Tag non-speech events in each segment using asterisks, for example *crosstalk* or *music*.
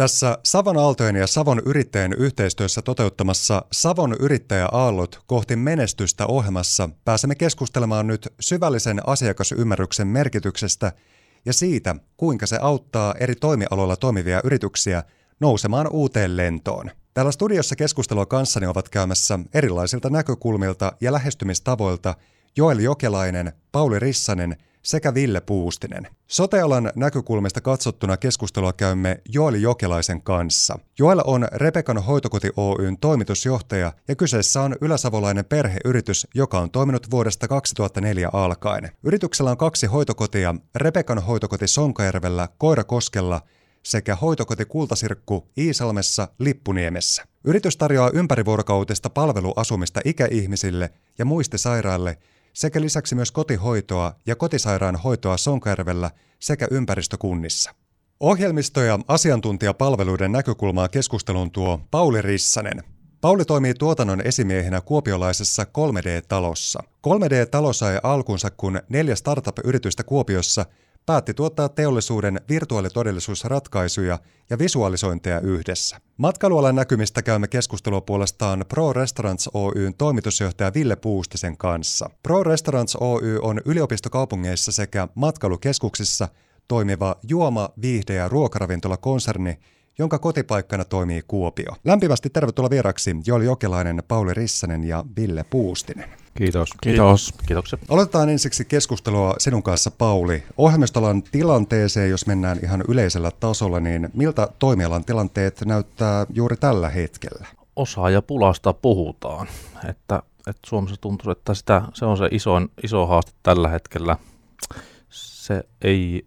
Tässä Savon Aaltojen ja Savon yrittäjien yhteistyössä toteuttamassa Savon yrittäjäaallot kohti menestystä ohjelmassa pääsemme keskustelemaan nyt syvällisen asiakasymmärryksen merkityksestä ja siitä, kuinka se auttaa eri toimialoilla toimivia yrityksiä nousemaan uuteen lentoon. Täällä studiossa keskustelua kanssani ovat käymässä erilaisilta näkökulmilta ja lähestymistavoilta Joel Jokelainen, Pauli Rissanen – sekä Ville Puustinen. Sotealan näkökulmista katsottuna keskustelua käymme Joel Jokelaisen kanssa. Joel on Rebekan hoitokoti Oyn toimitusjohtaja ja kyseessä on yläsavolainen perheyritys, joka on toiminut vuodesta 2004 alkaen. Yrityksellä on kaksi hoitokotia, Rebekan hoitokoti Sonkajärvellä, Koirakoskella sekä hoitokoti Kultasirkku Iisalmessa, Lippuniemessä. Yritys tarjoaa ympärivuorokautista palveluasumista ikäihmisille ja muistisairaille sekä lisäksi myös kotihoitoa ja kotisairaanhoitoa Sonkajärvellä sekä ympäristökunnissa. Ohjelmisto- ja asiantuntijapalveluiden näkökulmaa keskustelun tuo Pauli Rissanen. Pauli toimii tuotannon esimiehenä kuopiolaisessa 3D-talossa. 3D-talo sai alkunsa, kun neljä startup-yritystä Kuopiossa – päätti tuottaa teollisuuden virtuaalitodellisuusratkaisuja ja visualisointeja yhdessä. Matkailualan näkymistä käymme keskustelua puolestaan Pro Restaurants Oyn toimitusjohtaja Ville Puustisen kanssa. Pro Restaurants Oy on yliopistokaupungeissa sekä matkailukeskuksissa toimiva juoma-, viihde- ja ruokaravintolakonserni, jonka kotipaikkana toimii Kuopio. Lämpimästi tervetuloa vieraksi Joel Jokelainen, Pauli Rissanen ja Ville Puustinen. Kiitos. Kiitos. Kiitoksia. Aloitetaan ensiksi keskustelua sinun kanssa, Pauli. Ohjelmistolan tilanteeseen, jos mennään ihan yleisellä tasolla, niin miltä toimialan tilanteet näyttää juuri tällä hetkellä? Osaajapulasta puhutaan. Että, että Suomessa tuntuu, että sitä, se on se isoin, iso haaste tällä hetkellä. Se ei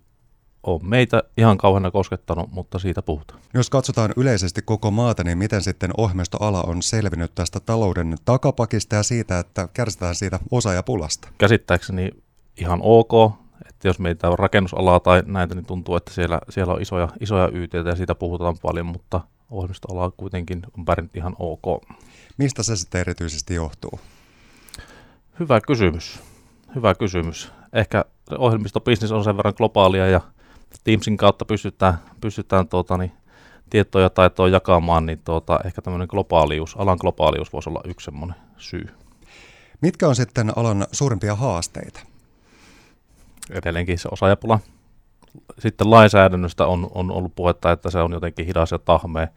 ole meitä ihan kauheana koskettanut, mutta siitä puhutaan. Jos katsotaan yleisesti koko maata, niin miten sitten ohjelmistoala on selvinnyt tästä talouden takapakista ja siitä, että kärsitään siitä osaajapulasta? Käsittääkseni ihan ok, että jos meitä on rakennusalaa tai näitä, niin tuntuu, että siellä, siellä on isoja, isoja yteitä ja siitä puhutaan paljon, mutta ohjelmistoala kuitenkin on pärjännyt ihan ok. Mistä se sitten erityisesti johtuu? Hyvä kysymys. Hyvä kysymys. Ehkä ohjelmistobisnes on sen verran globaalia ja Teamsin kautta pystytään, pystytään tuota, niin, tietoja ja taitoa jakamaan, niin tuota, ehkä tämmöinen globaalius, alan globaalius voisi olla yksi semmoinen syy. Mitkä on sitten alan suurimpia haasteita? Edelleenkin se osaajapula. Sitten lainsäädännöstä on, on ollut puhetta, että se on jotenkin hidas ja tahmea.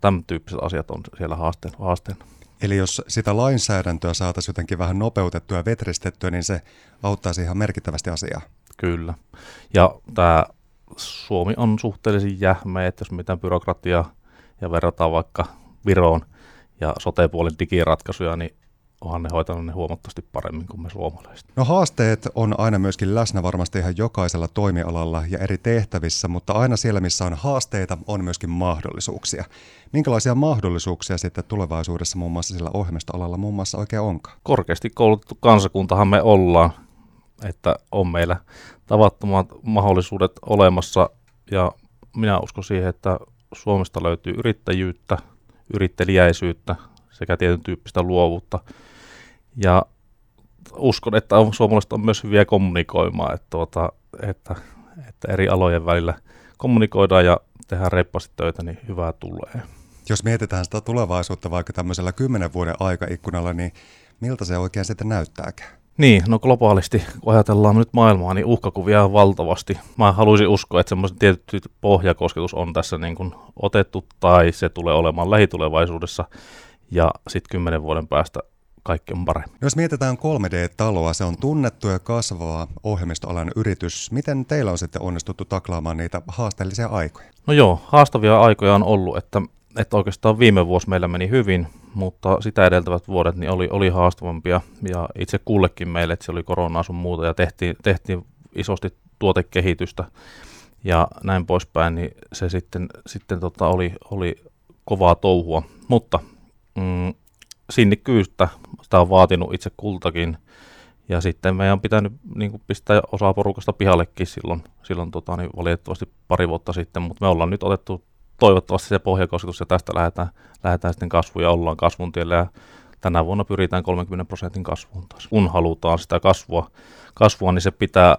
Tämän tyyppiset asiat on siellä haasteen, haasteena. Eli jos sitä lainsäädäntöä saataisiin jotenkin vähän nopeutettua ja vetristettyä, niin se auttaisi ihan merkittävästi asiaa. Kyllä. Ja tämä Suomi on suhteellisen jähmeä, että jos mitään byrokratiaa ja verrataan vaikka Viroon ja sote-puolen digiratkaisuja, niin onhan ne hoitanut ne huomattavasti paremmin kuin me suomalaiset. No haasteet on aina myöskin läsnä varmasti ihan jokaisella toimialalla ja eri tehtävissä, mutta aina siellä, missä on haasteita, on myöskin mahdollisuuksia. Minkälaisia mahdollisuuksia sitten tulevaisuudessa muun muassa sillä ohjelmistoalalla muun muassa oikein onkaan? Korkeasti koulutettu kansakuntahan me ollaan että on meillä tavattomat mahdollisuudet olemassa ja minä uskon siihen, että Suomesta löytyy yrittäjyyttä, yrittelijäisyyttä sekä tietyn tyyppistä luovuutta. Ja uskon, että on, suomalaiset on myös hyviä kommunikoimaan, että, tuota, että, että eri alojen välillä kommunikoidaan ja tehdään reippaasti töitä, niin hyvää tulee. Jos mietitään sitä tulevaisuutta vaikka tämmöisellä kymmenen vuoden aikaikkunalla, niin miltä se oikein sitten näyttääkään? Niin, no globaalisti, kun ajatellaan nyt maailmaa, niin uhkakuvia on valtavasti. Mä haluaisin uskoa, että semmoisen tietty pohjakosketus on tässä niin kuin otettu tai se tulee olemaan lähitulevaisuudessa ja sitten kymmenen vuoden päästä kaikki on paremmin. Jos mietitään 3D-taloa, se on tunnettu ja kasvava ohjelmistoalan yritys. Miten teillä on sitten onnistuttu taklaamaan niitä haasteellisia aikoja? No joo, haastavia aikoja on ollut, että, että oikeastaan viime vuosi meillä meni hyvin, mutta sitä edeltävät vuodet niin oli, oli haastavampia. Ja itse kullekin meille, että se oli koronaa sun muuta ja tehtiin, tehtiin isosti tuotekehitystä ja näin poispäin, niin se sitten, sitten tota oli, oli kovaa touhua, mutta mm, sinnikkyyttä sitä on vaatinut itse kultakin. Ja sitten meidän on pitänyt niin kuin pistää osaa porukasta pihallekin silloin, silloin tota, niin valitettavasti pari vuotta sitten, mutta me ollaan nyt otettu toivottavasti se pohjakosketus ja tästä lähdetään, lähdetään sitten kasvuun ja ollaan kasvun tiellä ja tänä vuonna pyritään 30 prosentin kasvuun taas. Kun halutaan sitä kasvua, kasvua niin se pitää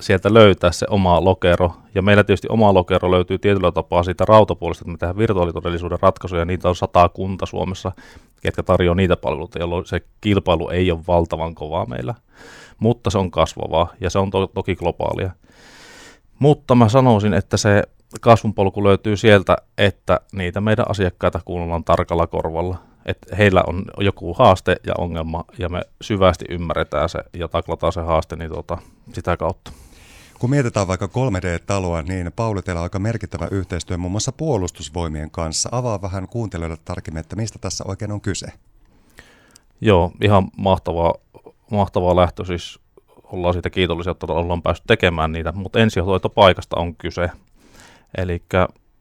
sieltä löytää se oma lokero. Ja meillä tietysti oma lokero löytyy tietyllä tapaa siitä rautapuolesta, että me tehdään virtuaalitodellisuuden ratkaisuja. Niitä on sata kunta Suomessa, ketkä tarjoaa niitä palveluita, jolloin se kilpailu ei ole valtavan kovaa meillä. Mutta se on kasvavaa ja se on to- toki globaalia. Mutta mä sanoisin, että se kasvun polku löytyy sieltä, että niitä meidän asiakkaita kuunnellaan tarkalla korvalla. Että heillä on joku haaste ja ongelma ja me syvästi ymmärretään se ja taklataan se haaste niin tuota, sitä kautta. Kun mietitään vaikka 3D-taloa, niin Pauli, teillä on aika merkittävä yhteistyö muun muassa puolustusvoimien kanssa. Avaa vähän kuuntelijoille tarkemmin, että mistä tässä oikein on kyse. Joo, ihan mahtavaa, mahtavaa lähtö. Siis ollaan siitä kiitollisia, että ollaan päässyt tekemään niitä, mutta ensihoitopaikasta on kyse. Eli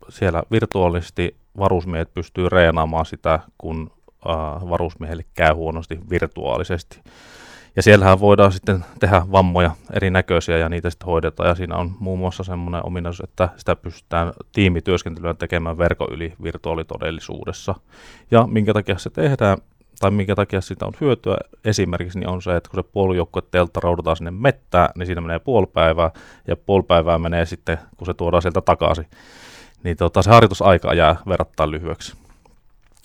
siellä virtuaalisesti varusmiehet pystyy reenaamaan sitä, kun äh, varusmiehelle käy huonosti virtuaalisesti. Ja siellähän voidaan sitten tehdä vammoja erinäköisiä ja niitä sitten hoidetaan. Ja siinä on muun muassa semmoinen ominaisuus, että sitä pystytään tiimityöskentelyä tekemään verkon yli virtuaalitodellisuudessa. Ja minkä takia se tehdään, tai minkä takia siitä on hyötyä esimerkiksi, niin on se, että kun se puolujoukkue teltta roudataan sinne mettään, niin siinä menee puoli päivää, ja puoli päivää menee sitten, kun se tuodaan sieltä takaisin. Niin tota, se harjoitusaika jää verrattain lyhyeksi.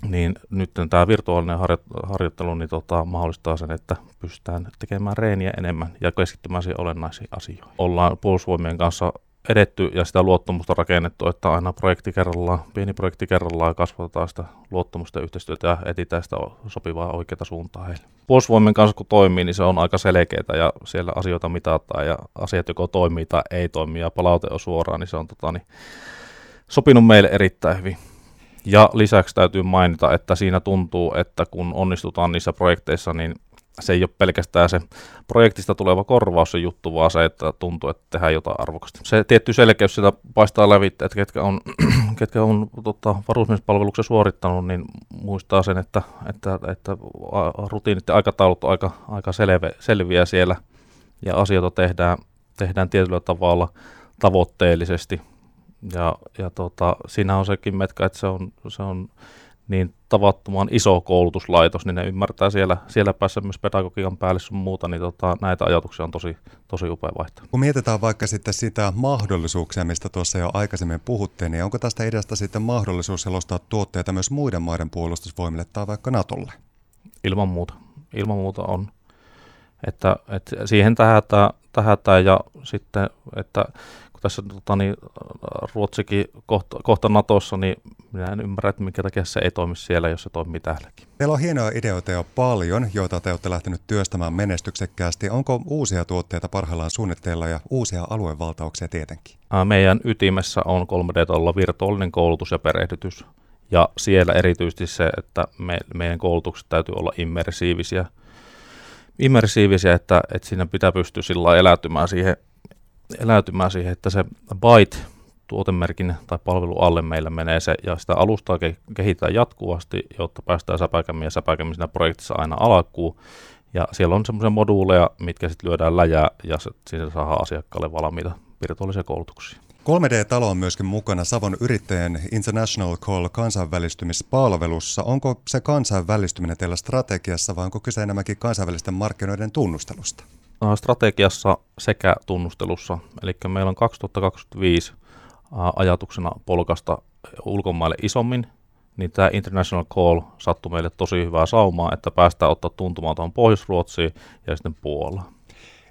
Niin nyt tämä virtuaalinen harjoittelu niin tota, mahdollistaa sen, että pystytään tekemään reeniä enemmän ja keskittymään siihen olennaisiin asioihin. Ollaan puolustusvoimien kanssa edetty ja sitä luottamusta rakennettu, että aina projekti kerrallaan, pieni projekti kerrallaan kasvatetaan sitä luottamusta ja yhteistyötä ja etsitään sitä sopivaa oikeaa suuntaa heille. Puolustusvoimien kanssa kun toimii, niin se on aika selkeää ja siellä asioita mitataan ja asiat joko toimii tai ei toimi ja palaute on suoraan, niin se on tota, niin, sopinut meille erittäin hyvin. Ja lisäksi täytyy mainita, että siinä tuntuu, että kun onnistutaan niissä projekteissa, niin se ei ole pelkästään se projektista tuleva korvaus se juttu, vaan se, että tuntuu, että tehdään jotain arvokasta. Se tietty selkeys sitä paistaa läpi, että ketkä on, *clears throat* ketkä on tota, varusmiespalveluksen suorittanut, niin muistaa sen, että, että, että rutiinit ja aikataulut on aika, aika selve, selviä siellä ja asioita tehdään, tehdään tietyllä tavalla tavoitteellisesti. Ja, ja tota, siinä on sekin metka, että se on, se on niin tavattoman iso koulutuslaitos, niin ne ymmärtää siellä, siellä päässä myös pedagogiikan päälle sun muuta, niin tota, näitä ajatuksia on tosi, tosi upea vaihtaa. Kun mietitään vaikka sitten sitä mahdollisuuksia, mistä tuossa jo aikaisemmin puhuttiin, niin onko tästä ideasta sitten mahdollisuus selostaa tuotteita myös muiden maiden puolustusvoimille tai vaikka Natolle? Ilman muuta. Ilman muuta on. Että, että siihen tähätään, tähätään ja sitten, että tässä tota, niin, Ruotsikin kohta, kohta Natossa, niin minä en ymmärrä, että minkä takia se ei toimi siellä, jos se toimii täälläkin. Teillä on hienoja ideoita jo paljon, joita te olette lähtenyt työstämään menestyksekkäästi. Onko uusia tuotteita parhaillaan suunnitteilla ja uusia aluevaltauksia tietenkin? Meidän ytimessä on 3D-tolla virtuaalinen koulutus ja perehdytys. Ja siellä erityisesti se, että me, meidän koulutukset täytyy olla immersiivisiä, immersiivisiä että, että siinä pitää pystyä sillä eläytymään siihen eläytymään siihen, että se byte tuotemerkin tai palvelu alle meillä menee se, ja sitä alustaa kehitetään jatkuvasti, jotta päästään säpäkämmin ja säpäkämmin siinä projektissa aina alkuun. Ja siellä on semmoisia moduuleja, mitkä sitten lyödään läjää, ja siinä saadaan asiakkaalle valmiita virtuaalisia koulutuksia. 3D-talo on myöskin mukana Savon yrittäjän International Call kansainvälistymispalvelussa. Onko se kansainvälistyminen teillä strategiassa vai onko kyse enemmänkin kansainvälisten markkinoiden tunnustelusta? Strategiassa sekä tunnustelussa. Eli meillä on 2025 ajatuksena polkasta ulkomaille isommin, niin tämä International Call sattui meille tosi hyvää saumaa, että päästään ottaa tuntumaan tuohon Pohjois-Ruotsiin ja sitten Puolaan.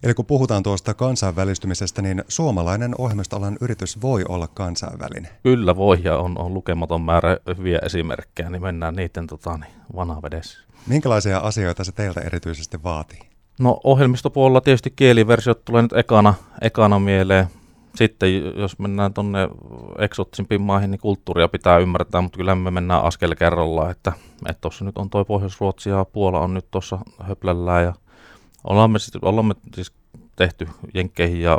Eli kun puhutaan tuosta kansainvälistymisestä, niin suomalainen ohjelmistoalan yritys voi olla kansainvälinen? Kyllä voi, ja on, on lukematon määrä hyviä esimerkkejä, niin mennään niiden tota, niin vanavedessä. Minkälaisia asioita se teiltä erityisesti vaatii? No ohjelmistopuolella tietysti kieliversiot tulee nyt ekana, ekana mieleen. Sitten jos mennään tuonne eksottisimpiin maihin, niin kulttuuria pitää ymmärtää, mutta kyllä me mennään askel kerrallaan, että tuossa nyt on toi Pohjois-Ruotsi ja Puola on nyt tuossa höplällään ja ollaan me, siis, ollaan me siis tehty Jenkkeihin ja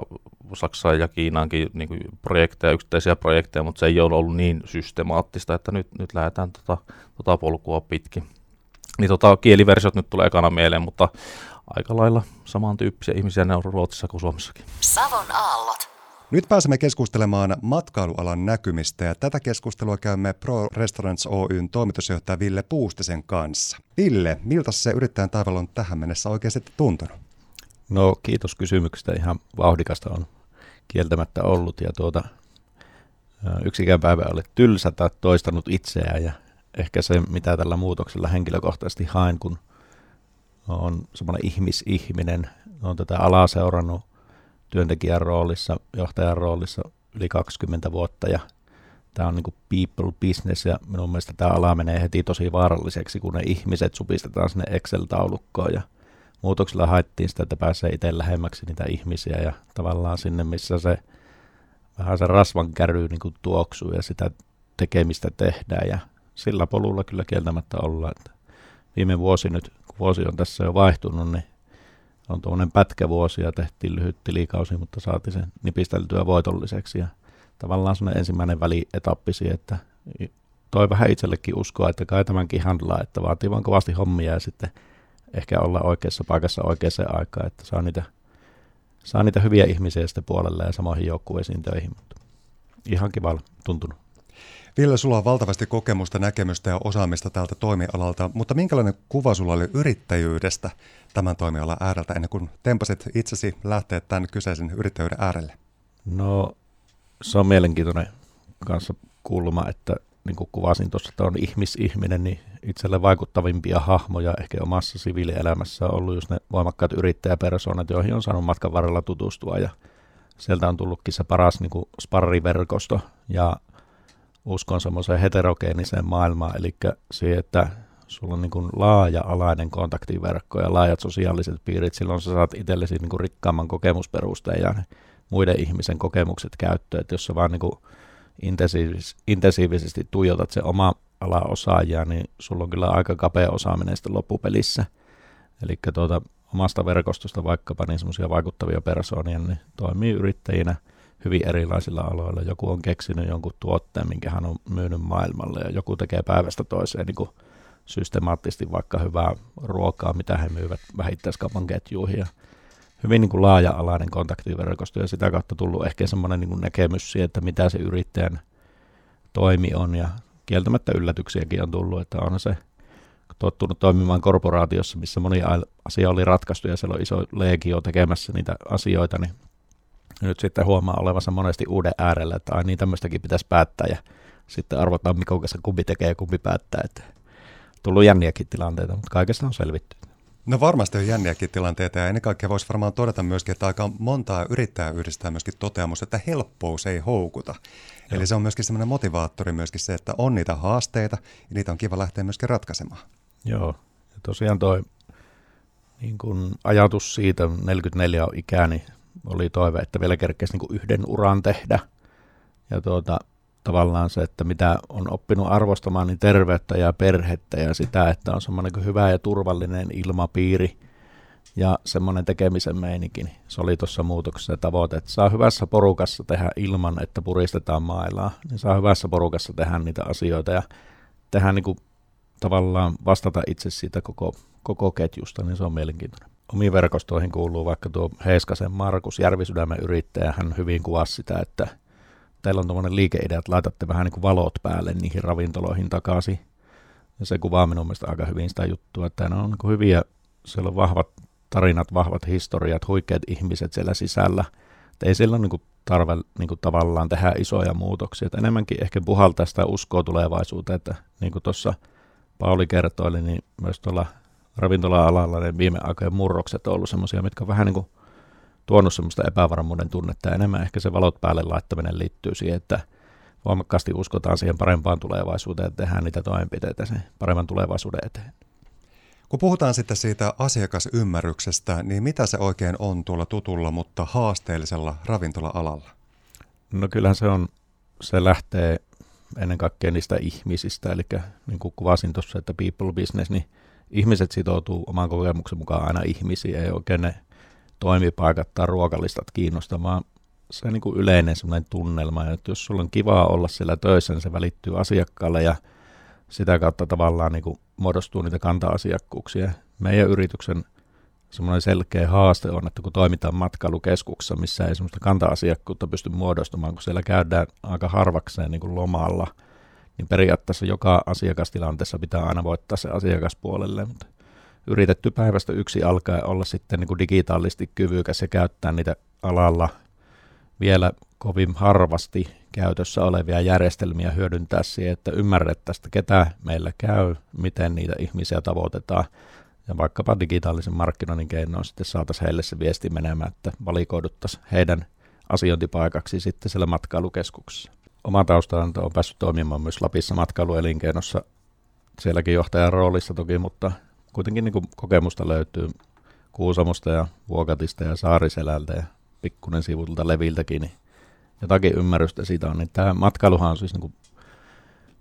Saksaan ja Kiinaankin niin kuin projekteja, yksittäisiä projekteja, mutta se ei ole ollut niin systemaattista, että nyt, nyt lähdetään tota, tota polkua pitkin. Niin tota, kieliversiot nyt tulee ekana mieleen, mutta aika lailla samantyyppisiä ihmisiä ne on Ruotsissa kuin Suomessakin. Savon aallot. Nyt pääsemme keskustelemaan matkailualan näkymistä ja tätä keskustelua käymme Pro Restaurants Oyn toimitusjohtaja Ville Puustisen kanssa. Ville, miltä se yrittäjän taival on tähän mennessä oikein sitten tuntunut? No kiitos kysymyksestä. Ihan vauhdikasta on kieltämättä ollut ja tuota, yksikään päivä ole tylsä tai toistanut itseään ja ehkä se, mitä tällä muutoksella henkilökohtaisesti haen, kun on semmoinen ihmisihminen, on tätä alaa seurannut työntekijän roolissa, johtajan roolissa yli 20 vuotta ja tämä on niin people business ja minun mielestä tämä ala menee heti tosi vaaralliseksi, kun ne ihmiset supistetaan sinne Excel-taulukkoon ja muutoksella haettiin sitä, että pääsee itse lähemmäksi niitä ihmisiä ja tavallaan sinne, missä se vähän se rasvan käry niin tuoksuu ja sitä tekemistä tehdään ja sillä polulla kyllä kieltämättä ollaan. Että viime vuosi nyt, kun vuosi on tässä jo vaihtunut, niin on tuommoinen pätkävuosi ja tehtiin lyhyt tilikausi, mutta saatiin sen nipisteltyä voitolliseksi ja tavallaan semmoinen ensimmäinen välietappi siihen, että toi vähän itsellekin uskoa, että kai tämänkin handlaa, että vaatii vaan kovasti hommia ja sitten ehkä olla oikeassa paikassa oikeaan aikaan, että saa niitä, saa niitä hyviä ihmisiä sitten puolelle ja samoihin joukkueisiin töihin, mutta ihan kiva tuntunut. Ville, sulla on valtavasti kokemusta, näkemystä ja osaamista tältä toimialalta, mutta minkälainen kuva sulla oli yrittäjyydestä tämän toimialan ääreltä ennen kuin tempasit itsesi lähteä tämän kyseisen yrittäjyyden äärelle? No se on mielenkiintoinen kanssa kulma, että niin kuin kuvasin tuossa, että on ihmisihminen, niin itselle vaikuttavimpia hahmoja ehkä omassa siviilielämässä on ollut just ne voimakkaat yrittäjäpersoonat, joihin on saanut matkan varrella tutustua ja sieltä on tullutkin se paras niin kuin sparriverkosto ja uskon semmoiseen heterogeeniseen maailmaan, eli siihen, että sulla on niin kuin laaja-alainen kontaktiverkko ja laajat sosiaaliset piirit, silloin sä saat itsellesi niin kuin rikkaamman kokemusperusteen ja muiden ihmisen kokemukset käyttöön, että jos sä vaan niin kuin intensiivis, intensiivisesti tuijotat se oma ala osaajia, niin sulla on kyllä aika kapea osaaminen sitten loppupelissä. Eli tuota, omasta verkostosta vaikkapa niin semmoisia vaikuttavia persoonia, niin toimii yrittäjinä hyvin erilaisilla aloilla. Joku on keksinyt jonkun tuotteen, minkä hän on myynyt maailmalle, ja joku tekee päivästä toiseen niin kuin systemaattisesti vaikka hyvää ruokaa, mitä he myyvät vähittäiskaupan ketjuihin. Ja hyvin niin kuin laaja-alainen kontaktiverkosto ja sitä kautta tullut ehkä semmoinen niin kuin näkemys siihen, että mitä se yrittäjän toimi on ja kieltämättä yllätyksiäkin on tullut, että on se tottunut toimimaan korporaatiossa, missä moni asia oli ratkaistu ja siellä on iso legio tekemässä niitä asioita, niin nyt sitten huomaa olevansa monesti uuden äärellä, että niin tämmöistäkin pitäisi päättää ja sitten arvotaan, mikä kumpi tekee ja kumpi päättää. Että tullut jänniäkin tilanteita, mutta kaikesta on selvitty. No varmasti on jänniäkin tilanteita ja ennen kaikkea voisi varmaan todeta myöskin, että aika montaa yrittää yhdistää myöskin toteamus, että helppous ei houkuta. Joo. Eli se on myöskin semmoinen motivaattori myöskin se, että on niitä haasteita ja niitä on kiva lähteä myöskin ratkaisemaan. Joo, ja tosiaan toi niin kun ajatus siitä, 44 on ikää, niin oli toive, että vielä kerkesi niin yhden uran tehdä. Ja tuota, tavallaan se, että mitä on oppinut arvostamaan, niin terveyttä ja perhettä ja sitä, että on semmoinen hyvä ja turvallinen ilmapiiri ja semmoinen tekemisen meininki. Niin se oli tuossa muutoksessa tavoite, että saa hyvässä porukassa tehdä ilman, että puristetaan mailaa. Niin saa hyvässä porukassa tehdä niitä asioita ja tehdä niin kuin tavallaan vastata itse siitä koko, koko ketjusta, niin se on mielenkiintoinen. Omiin verkostoihin kuuluu vaikka tuo Heiskasen Markus, Järvisydämen yrittäjä, hän hyvin kuvasi sitä, että – teillä on tuommoinen liikeidea, että laitatte vähän niin kuin valot päälle niihin ravintoloihin takaisin. Ja se kuvaa minun mielestä aika hyvin sitä juttua, että ne on niin kuin hyviä, siellä on vahvat tarinat, vahvat historiat, huikeat ihmiset siellä sisällä. Että ei siellä ole niin tarve niin kuin tavallaan tehdä isoja muutoksia. Että enemmänkin ehkä puhaltaa sitä uskoa tulevaisuuteen, että niin kuin tuossa Pauli kertoi, niin myös tuolla ravintola-alalla ne viime aikojen murrokset on ollut semmoisia, mitkä on vähän niin kuin tuonut semmoista epävarmuuden tunnetta. Enemmän ehkä se valot päälle laittaminen liittyy siihen, että voimakkaasti uskotaan siihen parempaan tulevaisuuteen, että tehdään niitä toimenpiteitä sen paremman tulevaisuuden eteen. Kun puhutaan sitten siitä asiakasymmärryksestä, niin mitä se oikein on tuolla tutulla, mutta haasteellisella ravintola-alalla? No kyllähän se on, se lähtee ennen kaikkea niistä ihmisistä, eli niin kuin kuvasin tuossa, että people business, niin ihmiset sitoutuu oman kokemuksen mukaan aina ihmisiä, ei oikein ne toimipaikat tai ruokalistat kiinnostamaan se niin kuin yleinen sellainen tunnelma, että jos sulla on kivaa olla siellä töissä, niin se välittyy asiakkaalle ja sitä kautta tavallaan niin kuin muodostuu niitä kanta-asiakkuuksia. Meidän yrityksen semmoinen selkeä haaste on, että kun toimitaan matkailukeskuksessa, missä ei semmoista kanta-asiakkuutta pysty muodostamaan, kun siellä käydään aika harvakseen niin kuin lomalla, niin periaatteessa joka asiakastilanteessa pitää aina voittaa se asiakaspuolelle, mutta yritetty päivästä yksi alkaa olla sitten niin kuin digitaalisesti kyvykäs ja käyttää niitä alalla vielä kovin harvasti käytössä olevia järjestelmiä hyödyntää siihen, että ymmärrettäisiin, ketä meillä käy, miten niitä ihmisiä tavoitetaan, ja vaikkapa digitaalisen markkinoinnin keinoin sitten saataisiin heille se viesti menemään, että valikoiduttaisiin heidän asiointipaikaksi sitten siellä matkailukeskuksessa. Oma taustaanto on päässyt toimimaan myös Lapissa matkailuelinkeinossa, sielläkin johtajan roolissa toki, mutta kuitenkin niin kuin kokemusta löytyy Kuusamosta ja Vuokatista ja Saariselältä ja pikkuinen sivulta Leviltäkin, niin jotakin ymmärrystä siitä on. Niin tämä matkailuhan on siis niin kuin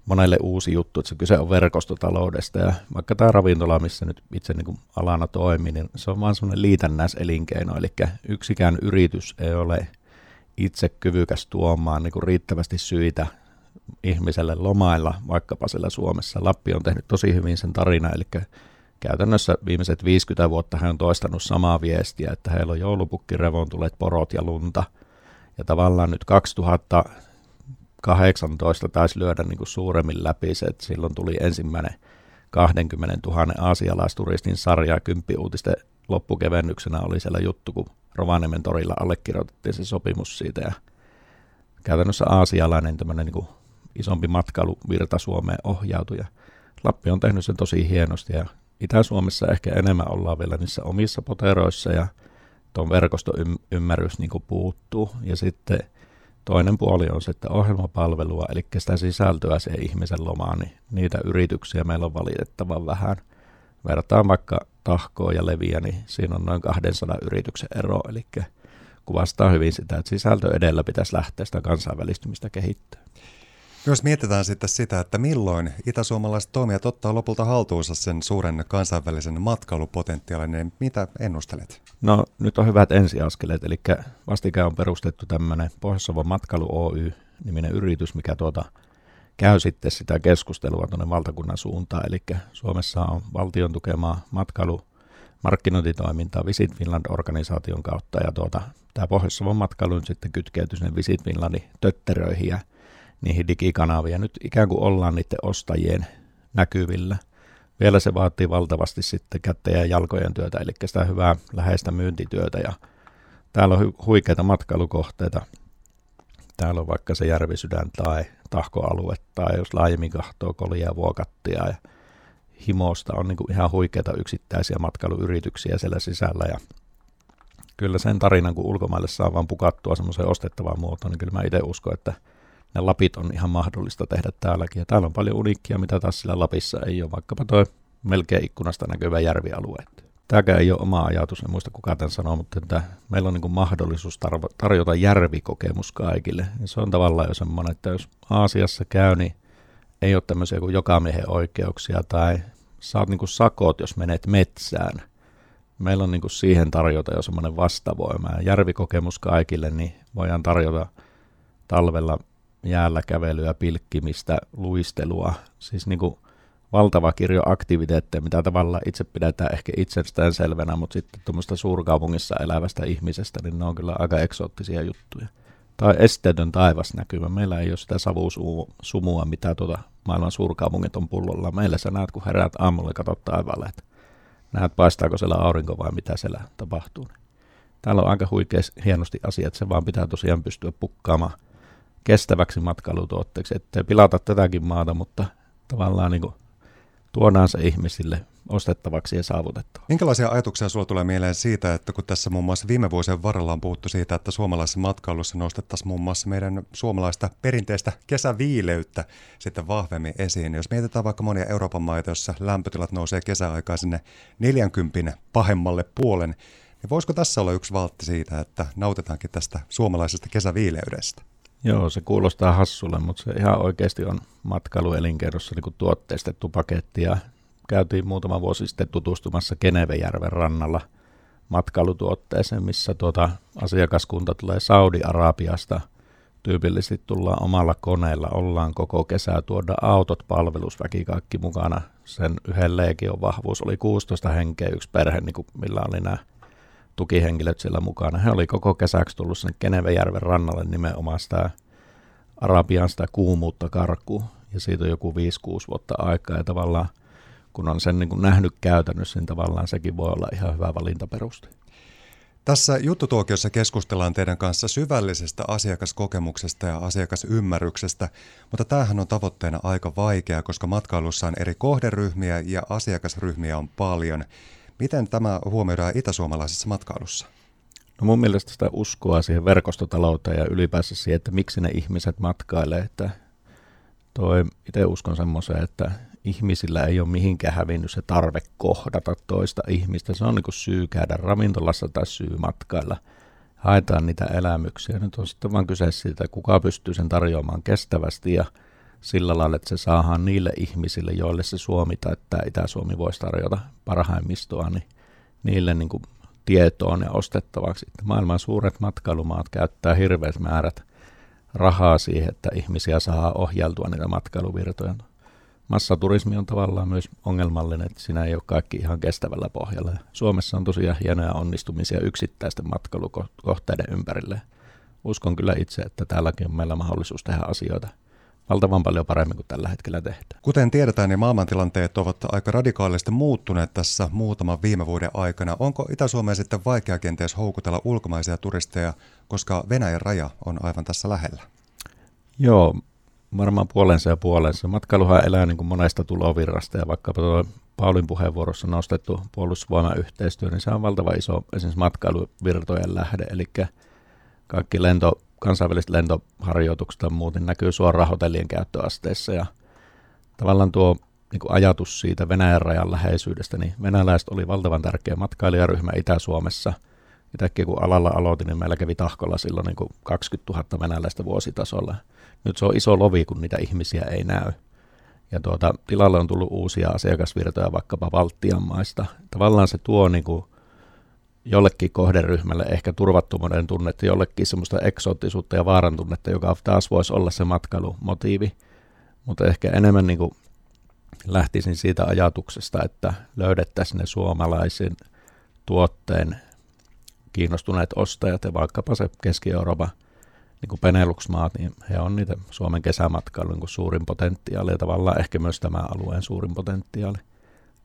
monelle uusi juttu, että se kyse on verkostotaloudesta ja vaikka tämä ravintola, missä nyt itse niin kuin alana toimii, niin se on vaan semmoinen liitännäiselinkeino, eli yksikään yritys ei ole itse kyvykäs tuomaan niin kuin riittävästi syitä ihmiselle lomailla vaikkapa siellä Suomessa. Lappi on tehnyt tosi hyvin sen tarina, eli käytännössä viimeiset 50 vuotta hän on toistanut samaa viestiä, että heillä on joulupukki, revontulet, porot ja lunta. Ja tavallaan nyt 2018 taisi lyödä niin kuin suuremmin läpi se, että silloin tuli ensimmäinen 20 000 aasialaisturistin sarja kymppiuutisten loppukevennyksenä oli siellä juttu, kun Rovaniemen torilla allekirjoitettiin se sopimus siitä ja käytännössä aasialainen tämmöinen niin isompi matkailuvirta Suomeen ohjautui ja Lappi on tehnyt sen tosi hienosti ja Itä-Suomessa ehkä enemmän ollaan vielä niissä omissa poteroissa ja tuon verkostoymmärrys niin puuttuu. Ja sitten toinen puoli on että ohjelmapalvelua, eli sitä sisältöä siihen ihmisen lomaan, niin niitä yrityksiä meillä on valitettavan vähän. Vertaan vaikka tahkoa ja leviä, niin siinä on noin 200 yrityksen ero, eli kuvastaa hyvin sitä, että sisältö edellä pitäisi lähteä sitä kansainvälistymistä kehittämään. Myös mietitään sitten sitä, että milloin itäsuomalaiset toimijat ottaa lopulta haltuunsa sen suuren kansainvälisen matkailupotentiaalin, niin mitä ennustelet? No nyt on hyvät ensiaskeleet, eli vastikään on perustettu tämmöinen Pohjois-Savon matkailu Oy-niminen yritys, mikä tuota, käy sitten sitä keskustelua tuonne valtakunnan suuntaan, eli Suomessa on valtion tukemaa matkailu markkinointitoimintaa Visit Finland-organisaation kautta, ja tuota, tämä Pohjois-Savon matkailu sitten kytkeytyy sinne Visit Finlandin tötteröihin, ja niihin digikanaviin. Nyt ikään kuin ollaan niiden ostajien näkyvillä. Vielä se vaatii valtavasti sitten kättä ja jalkojen työtä, eli sitä hyvää läheistä myyntityötä. Ja täällä on huikeita matkailukohteita. Täällä on vaikka se Järvisydän tai Tahkoalue tai jos laajemmin kahtoo Kolia Vuokattia ja Himosta on niin kuin ihan huikeita yksittäisiä matkailuyrityksiä siellä sisällä ja kyllä sen tarinan, kun ulkomaille saa vaan pukattua semmoiseen ostettavaan muotoon, niin kyllä mä itse uskon, että ne lapit on ihan mahdollista tehdä täälläkin. Ja täällä on paljon uniikkia, mitä taas sillä Lapissa ei ole, vaikkapa tuo melkein ikkunasta näkyvä järvialue. Tämäkään ei ole oma ajatus, en muista kuka tämän sanoo, mutta että meillä on niin mahdollisuus tarjota järvikokemus kaikille. Ja se on tavallaan jo semmoinen, että jos Aasiassa käy, niin ei ole tämmöisiä kuin jokamiehen oikeuksia tai saat niin sakot, jos menet metsään. Meillä on niin siihen tarjota jo semmoinen vastavoima. Ja järvikokemus kaikille, niin voidaan tarjota talvella jäällä kävelyä, pilkkimistä, luistelua, siis niin kuin valtava kirjo aktiviteetteja, mitä tavallaan itse pidetään ehkä itsestään selvänä, mutta sitten tuommoista suurkaupungissa elävästä ihmisestä, niin ne on kyllä aika eksoottisia juttuja. Tai esteetön taivas näkymä. Meillä ei ole sitä savusumua, mitä tuota maailman suurkaupungit on pullolla. Meillä sä näet, kun heräät aamulla ja katsot taivaalle, että näet paistaako siellä aurinko vai mitä siellä tapahtuu. Täällä on aika huikea hienosti asiat, se vaan pitää tosiaan pystyä pukkaamaan kestäväksi matkailutuotteeksi, ettei pilata tätäkin maata, mutta tavallaan niin kuin tuodaan se ihmisille ostettavaksi ja saavutettavaksi. Minkälaisia ajatuksia sulla tulee mieleen siitä, että kun tässä muun muassa viime vuosien varrella on puhuttu siitä, että suomalaisessa matkailussa nostettaisiin muun muassa meidän suomalaista perinteistä kesäviileyttä sitten vahvemmin esiin. Jos mietitään vaikka monia Euroopan maita, joissa lämpötilat nousee kesäaikaan sinne 40 pahemmalle puolen, niin voisiko tässä olla yksi valtti siitä, että nautitaankin tästä suomalaisesta kesäviileydestä? Joo, se kuulostaa hassulle, mutta se ihan oikeasti on matkailuelinkeinossa niin tuotteistettu paketti ja käytiin muutama vuosi sitten tutustumassa Kenevejärven rannalla matkailutuotteeseen, missä tuota asiakaskunta tulee Saudi-Arabiasta. Tyypillisesti tullaan omalla koneella, ollaan koko kesää, tuoda autot, palvelusväki, kaikki mukana. Sen yhden leikion vahvuus oli 16 henkeä, yksi perhe, niin kuin millä oli nämä tukihenkilöt siellä mukana. He oli koko kesäksi tullut sinne Kenevejärven rannalle nimenomaan sitä Arabian sitä kuumuutta karkuun. Ja siitä on joku 5-6 vuotta aikaa ja tavallaan kun on sen niin kuin nähnyt käytännössä, niin tavallaan sekin voi olla ihan hyvä valintaperuste. Tässä juttutuokiossa keskustellaan teidän kanssa syvällisestä asiakaskokemuksesta ja asiakasymmärryksestä, mutta tämähän on tavoitteena aika vaikea, koska matkailussa on eri kohderyhmiä ja asiakasryhmiä on paljon. Miten tämä huomioidaan itäsuomalaisessa matkailussa? No mun mielestä sitä uskoa siihen verkostotalouteen ja ylipäänsä siihen, että miksi ne ihmiset matkailee. Että toi, itse uskon semmoiseen, että ihmisillä ei ole mihinkään hävinnyt se tarve kohdata toista ihmistä. Se on niin kuin syy käydä ravintolassa tai syy matkailla. Haetaan niitä elämyksiä. Nyt on sitten vaan kyse siitä, kuka pystyy sen tarjoamaan kestävästi ja sillä lailla, että se saadaan niille ihmisille, joille se Suomi tai tämä Itä-Suomi voisi tarjota parhaimmistoa, niin niille niin kuin tietoon ja ostettavaksi. Maailman suuret matkailumaat käyttää hirveät määrät rahaa siihen, että ihmisiä saa ohjeltua niitä matkailuvirtoja. Massaturismi on tavallaan myös ongelmallinen, että siinä ei ole kaikki ihan kestävällä pohjalla. Suomessa on tosiaan hienoja onnistumisia yksittäisten matkailukohteiden ympärille. Uskon kyllä itse, että täälläkin on meillä mahdollisuus tehdä asioita – valtavan paljon paremmin kuin tällä hetkellä tehdään. Kuten tiedetään, niin maailmantilanteet ovat aika radikaalisti muuttuneet tässä muutaman viime vuoden aikana. Onko Itä-Suomeen sitten vaikea kenties houkutella ulkomaisia turisteja, koska Venäjän raja on aivan tässä lähellä? Joo, varmaan puolensa ja puolensa. Matkailuhan elää niin kuin monesta tulovirrasta ja vaikka tuo Paulin puheenvuorossa nostettu puolustusvoimayhteistyö, niin se on valtava iso esimerkiksi matkailuvirtojen lähde, eli kaikki lento, kansainväliset lentoharjoitukset ja muuten näkyy suoraan hotellien käyttöasteissa ja tavallaan tuo niin kuin ajatus siitä Venäjän rajan läheisyydestä, niin venäläiset oli valtavan tärkeä matkailijaryhmä Itä-Suomessa. Itsekin kun alalla aloitin, niin meillä kävi tahkolla silloin niin kuin 20 000 venäläistä vuositasolla. Nyt se on iso lovi, kun niitä ihmisiä ei näy. Ja tuota, tilalle on tullut uusia asiakasvirtoja vaikkapa Baltian maista. Tavallaan se tuo niin kuin jollekin kohderyhmälle ehkä turvattomuuden tunnetta, jollekin semmoista eksoottisuutta ja vaaran tunnetta, joka taas voisi olla se matkailumotiivi. Mutta ehkä enemmän niin kuin lähtisin siitä ajatuksesta, että löydettäisiin ne suomalaisen tuotteen kiinnostuneet ostajat ja vaikkapa se Keski-Euroopan niin kuin Benelux-maat, niin he on niitä Suomen kesämatkailun niin suurin potentiaali ja tavallaan ehkä myös tämän alueen suurin potentiaali.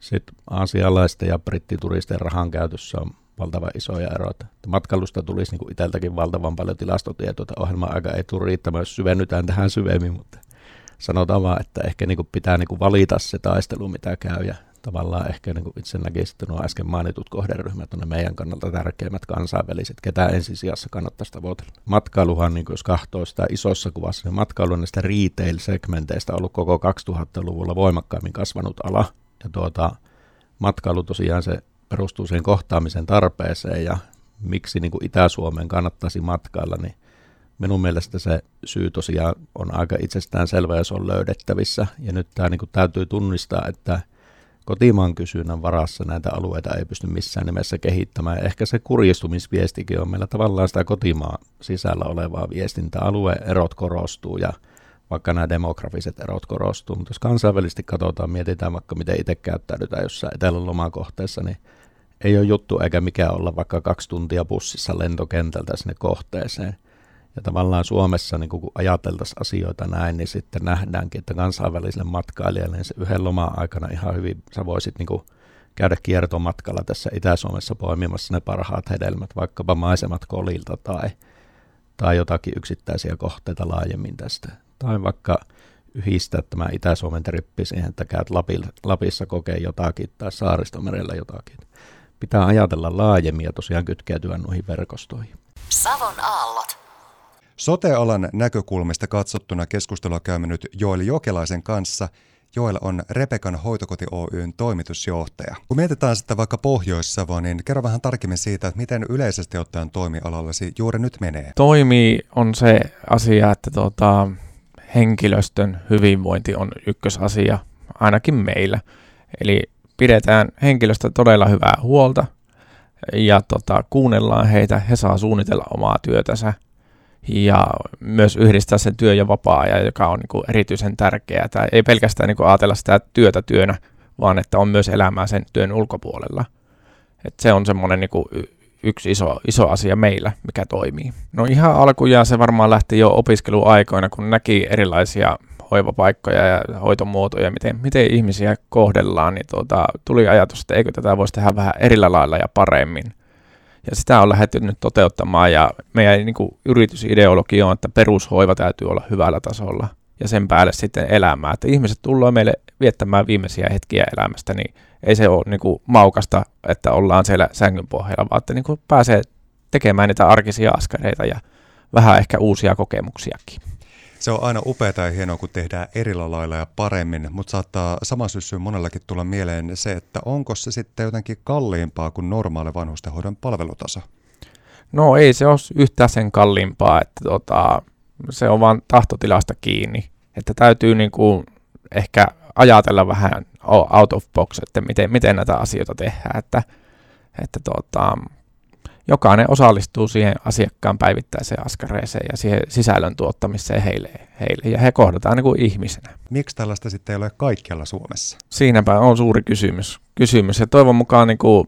Sitten aasialaisten ja brittituristen rahan käytössä on valtavan isoja eroja. Matkailusta tulisi niin itseltäkin valtavan paljon tilastotietoa. Ohjelma-aika ei tule riittämään, jos syvennytään tähän syvemmin, mutta sanotaan vaan, että ehkä niin pitää niin valita se taistelu, mitä käy. Ja tavallaan ehkä niin itse näkisin, että nuo äsken mainitut kohderyhmät on ne meidän kannalta tärkeimmät kansainväliset, ketä ensisijassa kannattaisi tavoitella. Matkailuhan, niin jos katsoo sitä isossa kuvassa, niin matkailu on näistä retail-segmenteistä ollut koko 2000-luvulla voimakkaimmin kasvanut ala. Ja tuota, matkailu tosiaan se perustuu siihen kohtaamisen tarpeeseen ja miksi niin kuin Itä-Suomeen kannattaisi matkailla, niin minun mielestä se syy tosiaan on aika itsestään selvä ja se on löydettävissä. Ja nyt tämä niin kuin täytyy tunnistaa, että kotimaan kysynnän varassa näitä alueita ei pysty missään nimessä kehittämään. Ehkä se kurjistumisviestikin on meillä tavallaan sitä kotimaan sisällä olevaa viestintää. Alueen erot korostuu ja vaikka nämä demografiset erot korostuu. Mutta jos kansainvälisesti katsotaan, mietitään vaikka miten itse käyttäydytään jossain etelän lomakohteessa, niin ei ole juttu eikä mikään olla vaikka kaksi tuntia bussissa lentokentältä sinne kohteeseen. Ja tavallaan Suomessa, niin kun ajateltaisiin asioita näin, niin sitten nähdäänkin, että kansainväliselle matkailijalle niin se yhden loman aikana ihan hyvin sä voisit niin käydä kiertomatkalla tässä Itä-Suomessa poimimassa ne parhaat hedelmät, vaikkapa maisemat kolilta tai, tai jotakin yksittäisiä kohteita laajemmin tästä. Tai vaikka yhdistää tämä Itä-Suomen trippi siihen, että käyt Lapissa kokee jotakin tai saaristomerellä jotakin pitää ajatella laajemmin ja tosiaan kytkeytyä noihin verkostoihin. Savon aallot. Sotealan näkökulmista katsottuna keskustelua käymme nyt Joel Jokelaisen kanssa. Joel on Repekan hoitokoti Oyn toimitusjohtaja. Kun mietitään sitten vaikka Pohjois-Savoa, niin kerro vähän tarkemmin siitä, että miten yleisesti ottaen toimialallasi juuri nyt menee. Toimi on se asia, että tuota, henkilöstön hyvinvointi on ykkösasia, ainakin meillä. Eli pidetään henkilöstä todella hyvää huolta ja tota, kuunnellaan heitä, he saa suunnitella omaa työtänsä ja myös yhdistää sen työ- ja vapaa-ajan, joka on niin kuin erityisen tärkeää. Tai ei pelkästään niin kuin ajatella sitä työtä työnä, vaan että on myös elämää sen työn ulkopuolella. Et se on semmoinen niin yksi iso, iso asia meillä, mikä toimii. No ihan alkujaan se varmaan lähti jo opiskeluaikoina, kun näki erilaisia hoivapaikkoja ja hoitomuotoja, miten, miten ihmisiä kohdellaan, niin tuota, tuli ajatus, että eikö tätä voisi tehdä vähän erillä lailla ja paremmin. Ja sitä on lähdetty nyt toteuttamaan ja meidän niin kuin, yritysideologia on, että perushoiva täytyy olla hyvällä tasolla ja sen päälle sitten elämää. Että ihmiset tulee meille viettämään viimeisiä hetkiä elämästä, niin ei se ole niin kuin, maukasta, että ollaan siellä sängyn pohjalla, vaan että niin kuin, pääsee tekemään niitä arkisia askareita ja vähän ehkä uusia kokemuksiakin. Se on aina upeaa ja hienoa, kun tehdään eri lailla ja paremmin, mutta saattaa sama syssyyn monellakin tulla mieleen se, että onko se sitten jotenkin kalliimpaa kuin normaali vanhustenhoidon palvelutaso? No ei se ole yhtään sen kalliimpaa, että tota, se on vain tahtotilasta kiinni. Että täytyy niin kuin ehkä ajatella vähän out of box, että miten, miten näitä asioita tehdään. Että, että tota, jokainen osallistuu siihen asiakkaan päivittäiseen askareeseen ja siihen sisällön tuottamiseen heille, heille ja he kohdataan niin kuin ihmisenä. Miksi tällaista sitten ei ole kaikkialla Suomessa? Siinäpä on suuri kysymys. kysymys. Ja toivon mukaan niin kuin,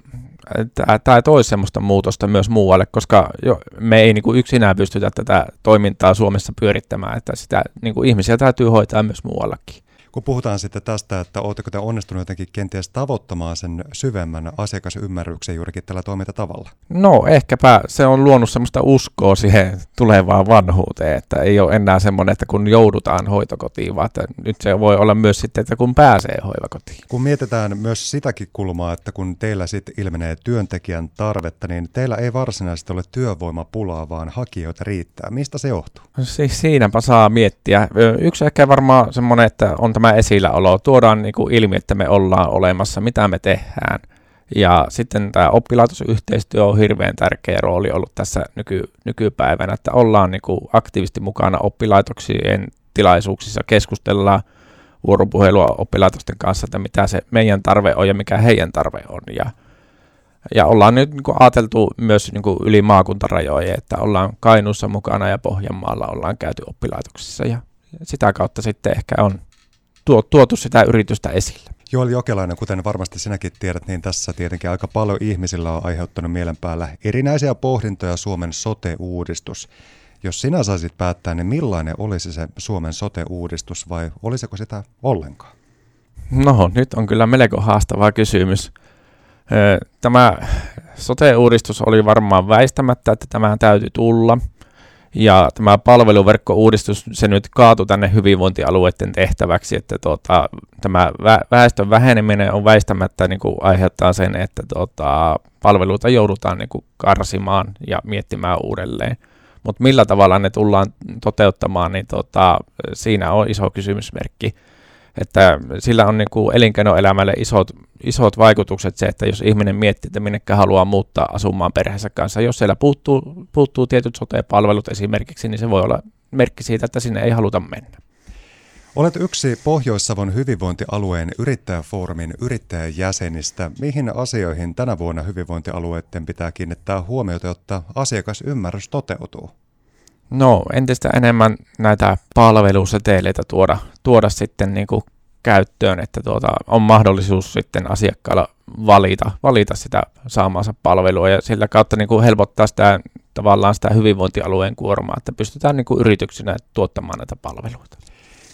tämä ei toisi sellaista muutosta myös muualle, koska jo, me ei niin kuin yksinään pystytä tätä toimintaa Suomessa pyörittämään, että sitä niin kuin ihmisiä täytyy hoitaa myös muuallakin. Kun puhutaan sitten tästä, että oletteko te onnistunut jotenkin kenties tavoittamaan sen syvemmän asiakasymmärryksen juurikin tällä toimintatavalla? No ehkäpä se on luonut semmoista uskoa siihen tulevaan vanhuuteen, että ei ole enää semmoinen, että kun joudutaan hoitokotiin, vaan että nyt se voi olla myös sitten, että kun pääsee hoivakotiin. Kun mietitään myös sitäkin kulmaa, että kun teillä sitten ilmenee työntekijän tarvetta, niin teillä ei varsinaisesti ole työvoimapulaa, vaan hakijoita riittää. Mistä se johtuu? Siis siinäpä saa miettiä. Yksi ehkä varmaan semmoinen, että on tämä esilläolo, tuodaan niin kuin ilmi, että me ollaan olemassa, mitä me tehdään. Ja sitten tämä oppilaitosyhteistyö on hirveän tärkeä rooli ollut tässä nyky, nykypäivänä, että ollaan niin kuin aktiivisesti mukana oppilaitoksien tilaisuuksissa, keskustellaan vuoropuhelua oppilaitosten kanssa, että mitä se meidän tarve on ja mikä heidän tarve on. Ja, ja ollaan nyt niin kuin ajateltu myös niin kuin yli maakuntarajojen, että ollaan Kainuussa mukana ja Pohjanmaalla ollaan käyty oppilaitoksissa ja sitä kautta sitten ehkä on tuo, tuotu sitä yritystä esille. Joel Jokelainen, kuten varmasti sinäkin tiedät, niin tässä tietenkin aika paljon ihmisillä on aiheuttanut mielen päällä erinäisiä pohdintoja Suomen sote-uudistus. Jos sinä saisit päättää, niin millainen olisi se Suomen sote-uudistus vai olisiko sitä ollenkaan? No, nyt on kyllä melko haastava kysymys. Tämä sote-uudistus oli varmaan väistämättä, että tämä täytyy tulla – ja tämä palveluverkkouudistus, se nyt kaatui tänne hyvinvointialueiden tehtäväksi, että tuota, tämä väestön väheneminen on väistämättä niin kuin aiheuttaa sen, että tuota, palveluita joudutaan niin kuin karsimaan ja miettimään uudelleen. Mutta millä tavalla ne tullaan toteuttamaan, niin tuota, siinä on iso kysymysmerkki että sillä on niin kuin elinkeinoelämälle isot, isot vaikutukset se, että jos ihminen miettii, että minnekä haluaa muuttaa asumaan perheensä kanssa, jos siellä puuttuu, puuttuu tietyt sote-palvelut esimerkiksi, niin se voi olla merkki siitä, että sinne ei haluta mennä. Olet yksi Pohjois-Savon hyvinvointialueen yrittäjäfoorumin yrittäjäjäsenistä. Mihin asioihin tänä vuonna hyvinvointialueiden pitää kiinnittää huomiota, jotta asiakasymmärrys toteutuu? No, entistä enemmän näitä palveluseteleitä tuoda, tuoda sitten niin kuin käyttöön, että tuota, on mahdollisuus sitten asiakkaalla valita, valita sitä saamaansa palvelua ja sillä kautta niin kuin helpottaa sitä tavallaan sitä hyvinvointialueen kuormaa, että pystytään niin kuin yrityksinä tuottamaan näitä palveluita.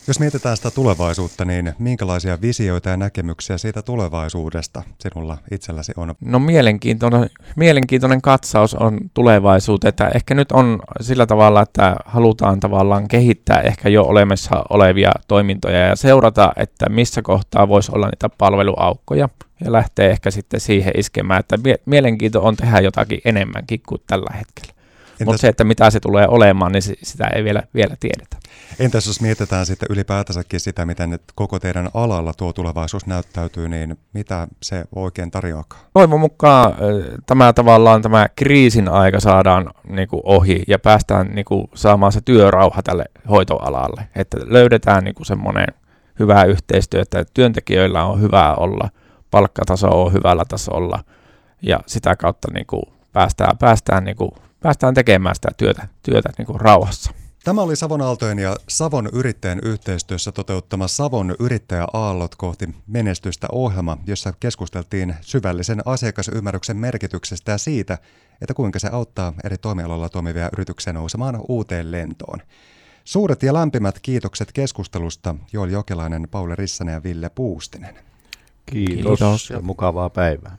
Jos mietitään sitä tulevaisuutta, niin minkälaisia visioita ja näkemyksiä siitä tulevaisuudesta sinulla itselläsi on? No mielenkiintoinen, mielenkiintoinen katsaus on tulevaisuuteen, että ehkä nyt on sillä tavalla, että halutaan tavallaan kehittää ehkä jo olemassa olevia toimintoja ja seurata, että missä kohtaa voisi olla niitä palveluaukkoja ja lähtee ehkä sitten siihen iskemään, että mielenkiinto on tehdä jotakin enemmänkin kuin tällä hetkellä. Mutta se, että mitä se tulee olemaan, niin sitä ei vielä, vielä tiedetä. Entäs jos mietitään sitten ylipäätänsäkin sitä, miten koko teidän alalla tuo tulevaisuus näyttäytyy, niin mitä se oikein tarjoakaan? Toivon mukaan tämä tavallaan tämä kriisin aika saadaan niin kuin ohi ja päästään niin kuin saamaan se työrauha tälle hoitoalalle. Että löydetään niin kuin semmoinen hyvä yhteistyö, että työntekijöillä on hyvä olla, palkkataso on hyvällä tasolla ja sitä kautta niin kuin päästään, päästään, niin kuin, päästään tekemään sitä työtä, työtä niin kuin rauhassa. Tämä oli Savon Aaltojen ja Savon yrittäjän yhteistyössä toteuttama Savon yrittäjäaallot kohti menestystä ohjelma, jossa keskusteltiin syvällisen asiakasymmärryksen merkityksestä ja siitä, että kuinka se auttaa eri toimialoilla toimivia yrityksiä nousemaan uuteen lentoon. Suuret ja lämpimät kiitokset keskustelusta Joel Jokelainen, Pauli Rissanen ja Ville Puustinen. Kiitos, Kiitos. ja mukavaa päivää.